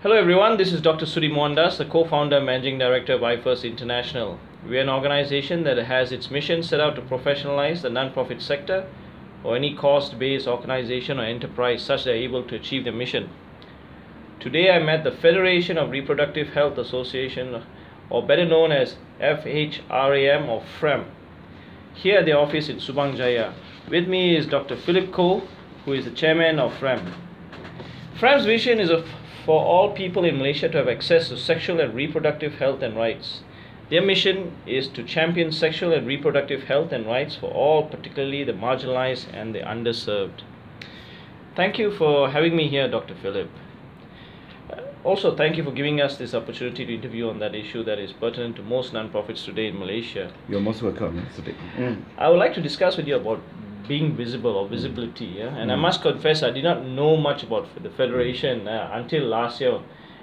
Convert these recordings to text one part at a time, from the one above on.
Hello everyone, this is Dr. Sudi Mohandas, the co-founder and managing director of iFirst International. We are an organization that has its mission set out to professionalize the non-profit sector or any cost-based organization or enterprise such that they are able to achieve their mission. Today I'm at the Federation of Reproductive Health Association or better known as FRHAM or FREM here at the office in Subang Jaya. With me is Dr. Philip Koh who is the chairman of FREM. FREM's vision is a for all people in Malaysia to have access to sexual and reproductive health and rights. Their mission is to champion sexual and reproductive health and rights for all, particularly the marginalized and the underserved. Thank you for having me here, Dr. Philip. Uh, also, thank you for giving us this opportunity to interview on that issue that is pertinent to most nonprofits today in Malaysia. You're most welcome, Sadiq. Mm. I would like to discuss with you about being visible or visibility. Yeah? And I Mm. must confess, I did not know much about the federation uh, until last year,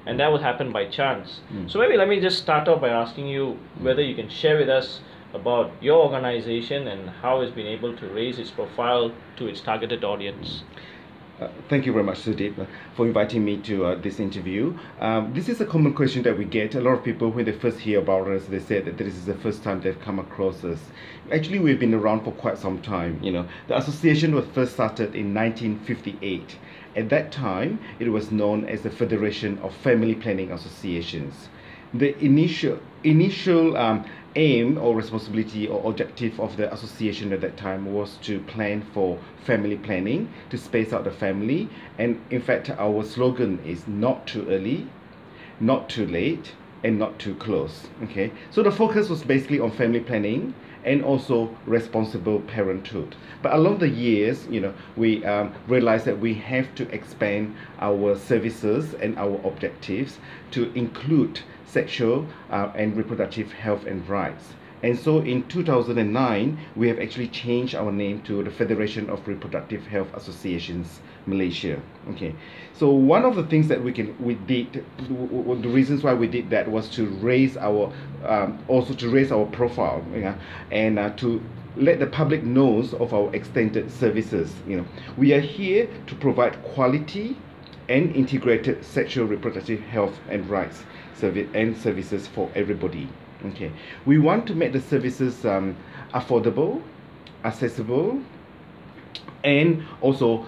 and that would happen by chance. Mm. So maybe let me just start off by asking you whether you can share with us about your organization and how it's been able to raise its profile to its targeted audience. Uh, thank you very much, Sudeep, uh, for inviting me to uh, this interview. Um, this is a common question that we get. A lot of people, when they first hear about us, they say that this is the first time they've come across us. Actually, we've been around for quite some time. You know, the association was first started in 1958. At that time, it was known as the Federation of Family Planning Associations. The initial initial um, aim or responsibility or objective of the association at that time was to plan for family planning, to space out the family, and in fact, our slogan is not too early, not too late, and not too close. Okay, so the focus was basically on family planning and also responsible parenthood. But along the years, you know, we um, realized that we have to expand our services and our objectives to include sexual uh, and reproductive health and rights. And so in 2009, we have actually changed our name to the Federation of Reproductive Health Associations Malaysia. Okay, so one of the things that we can we did, the reasons why we did that was to raise our um, also to raise our profile, yeah, and uh, to let the public knows of our extended services. You know, we are here to provide quality and integrated sexual reproductive health and rights service and services for everybody. Okay, we want to make the services um, affordable, accessible, and also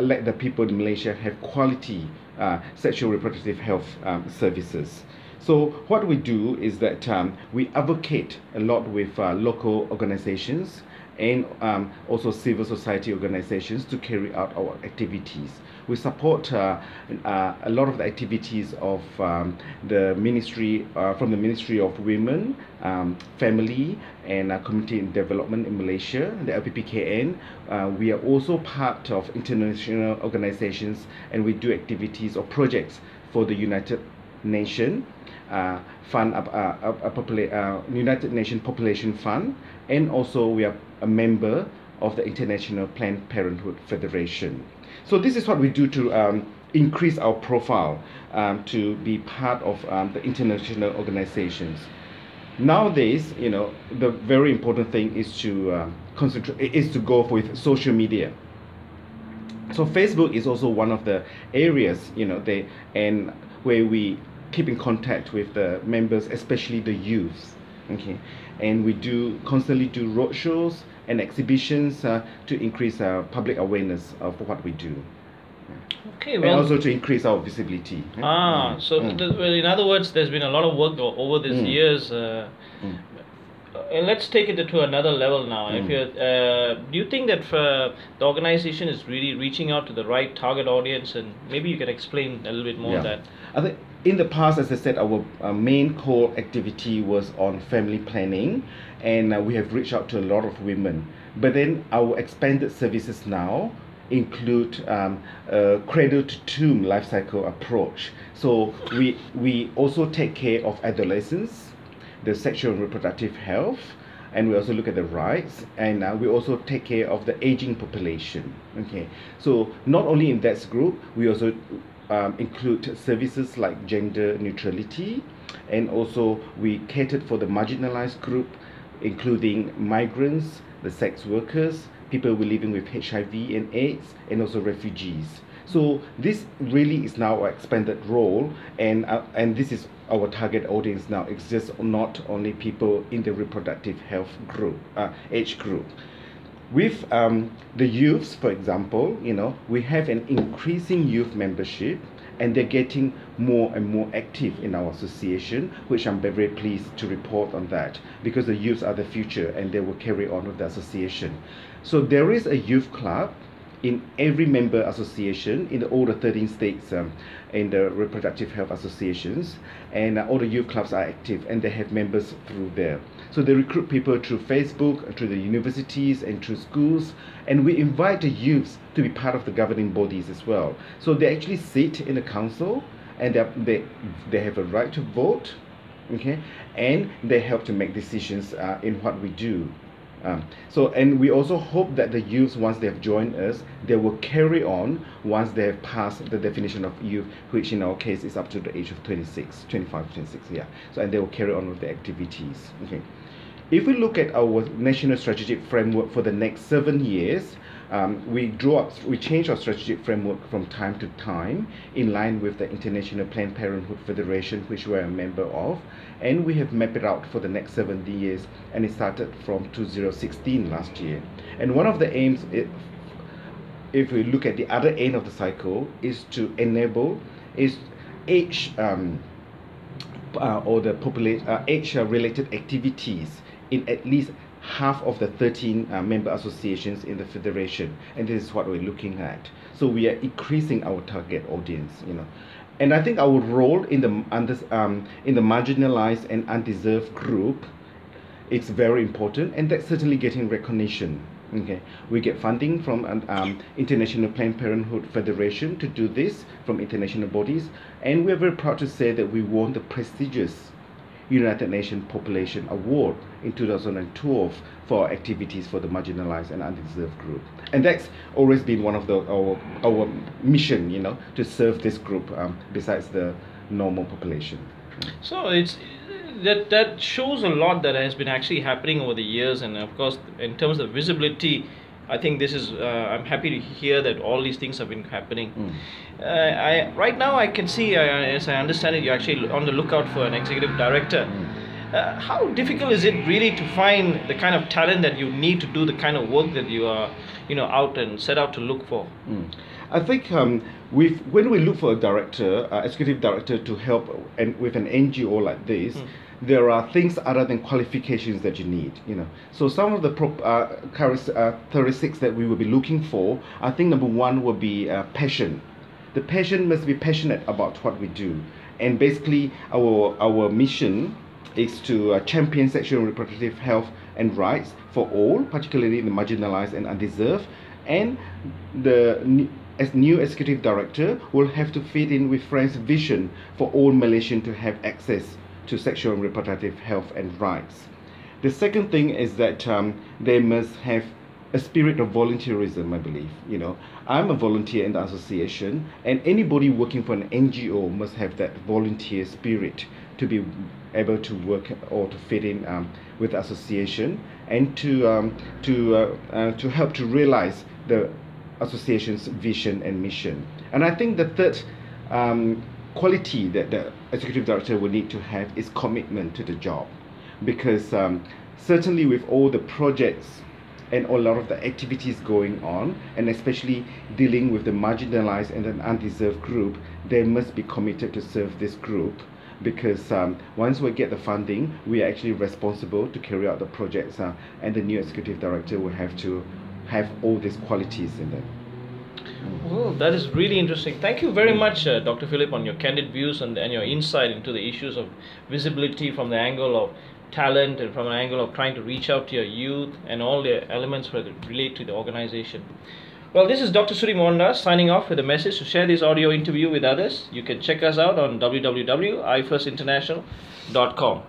let the people in Malaysia have quality uh, sexual reproductive health um, services. So what we do is that um, we advocate a lot with uh, local organizations and um, also civil society organizations to carry out our activities. We support uh, uh, a lot of the activities of um, the ministry, uh, from the Ministry of Women, um, Family and Community Development in Malaysia, the LPPKN. We are also part of international organizations and we do activities or projects for the United Nations uh, Fund, uh, United Nations Population Fund, and also we are a member of the International Planned Parenthood Federation. So this is what we do to um, increase our profile um, to be part of um, the international organizations. Nowadays, you know, the very important thing is to uh, concentrate is to go with social media. So facebook is also one of the areas you know they and where we keep in contact with the members especially the youths. Okay. And we do constantly do roadshows and exhibitions uh, to increase uh, public awareness of what we do Okay, and also to increase our visibility Ah, Mm, so mm, the, well, in other words, there's been a lot of work o- over these Mm. years. Uh, mm. uh, and let's take it to another level now. If Mm. you uh, do you think that uh, the organization is really reaching out to the right target audience, and maybe you can explain a little bit more of Yeah. that. I think in the past, as I said, our uh, main core activity was on family planning, and uh, we have reached out to a lot of women. But then our expanded services now include um, a cradle to tomb life cycle approach. So we we also take care of adolescents, the sexual and reproductive health, and we also look at the rights and uh, we also take care of the aging population okay? So not only in that group we also um, include services like gender neutrality and also we catered for the marginalized group including migrants the sex workers people who living with hiv and aids and also refugees So this really is now our expanded role, and uh, and this is our target audience now. Just not only people in the reproductive health group, uh, age group. With um, the youths, for example, you know, we have an increasing youth membership and they're getting more and more active in our association, which I'm very pleased to report on that because the youths are the future and they will carry on with the association. So there is a youth club in every member association in the, all the 13 states um, in the reproductive health associations and uh, all the youth clubs are active and they have members through there. So they recruit people through facebook through the universities and through schools and we invite the youths to be part of the governing bodies as well. So they actually sit in the council and they, they, they have a right to vote okay and they help to make decisions uh, in what we do um, so, and we also hope that the youths, once they have joined us, they will carry on once they have passed the definition of youth, which in our case is up to the age of 26, 25, 26, yeah. So, and they will carry on with the activities. Okay. If we look at our national strategic framework for the next seven years, um, we draw up, we change our strategic framework from time to time in line with the International Planned Parenthood Federation, which we're a member of, and we have mapped it out for the next 70 years, and it started from 2016 last year. And one of the aims, if we look at the other end of the cycle, is to enable is age um, uh, or the population uh, age-related activities in at least half of the 13 uh, member associations in the federation and this is what we're looking at. So we are increasing our target audience you know. And i think our role in the under, um, in the marginalized and undeserved group it's very important and that's certainly getting recognition okay? We get funding from um, international planned parenthood federation to do this from international bodies and we're very proud to say that we won the prestigious United Nations Population Award in 2012 for activities for the marginalized and undeserved group. And that's always been one of the our, our mission, you know, to serve this group um, besides the normal population. So it's that that shows a lot that has been actually happening over the years, and of course, in terms of visibility, I think this is. Uh, I'm happy to hear that all these things have been happening. Mm. Uh, I right now I can see, uh, as I understand it, you're actually on the lookout for an executive director. Mm. Uh, how difficult is it really to find the kind of talent that you need to do the kind of work that you are, you know, out and set out to look for? Mm. I think um, when we look for a director, uh, executive director, to help and with an NGO like this hmm there are things other than qualifications that you need you know so some of the pro- uh, characteristics that we will be looking for i think number one will be uh, passion the passion must be passionate about what we do and basically our our mission is to uh, champion sexual and reproductive health and rights for all particularly the marginalized and undeserved and the as new executive director will have to fit in with FREM's vision for all Malaysians to have access to sexual and reproductive health and rights. The second thing is that um, they must have a spirit of volunteerism, I believe. You know, I'm a volunteer in the association, and anybody working for an NGO must have that volunteer spirit to be able to work or to fit in um, with association and to um, to uh, uh, to help to realize the association's vision and mission. And I think the third um, quality that the executive director will need to have is commitment to the job because um, certainly with all the projects and a lot of the activities going on and especially dealing with the marginalized and an undeserved group they must be committed to serve this group because um, once we get the funding we are actually responsible to carry out the projects uh, and the new executive director will have to have all these qualities in them well, that is really interesting. Thank you very much, uh, Dr. Philip, on your candid views and, and your insight into the issues of visibility from the angle of talent and from an angle of trying to reach out to your youth and all the elements that relate to the organization. Well, this is Dr. Suri Mohandas signing off with a message to share this audio interview with others. You can check us out on www.ifirstinternational.com.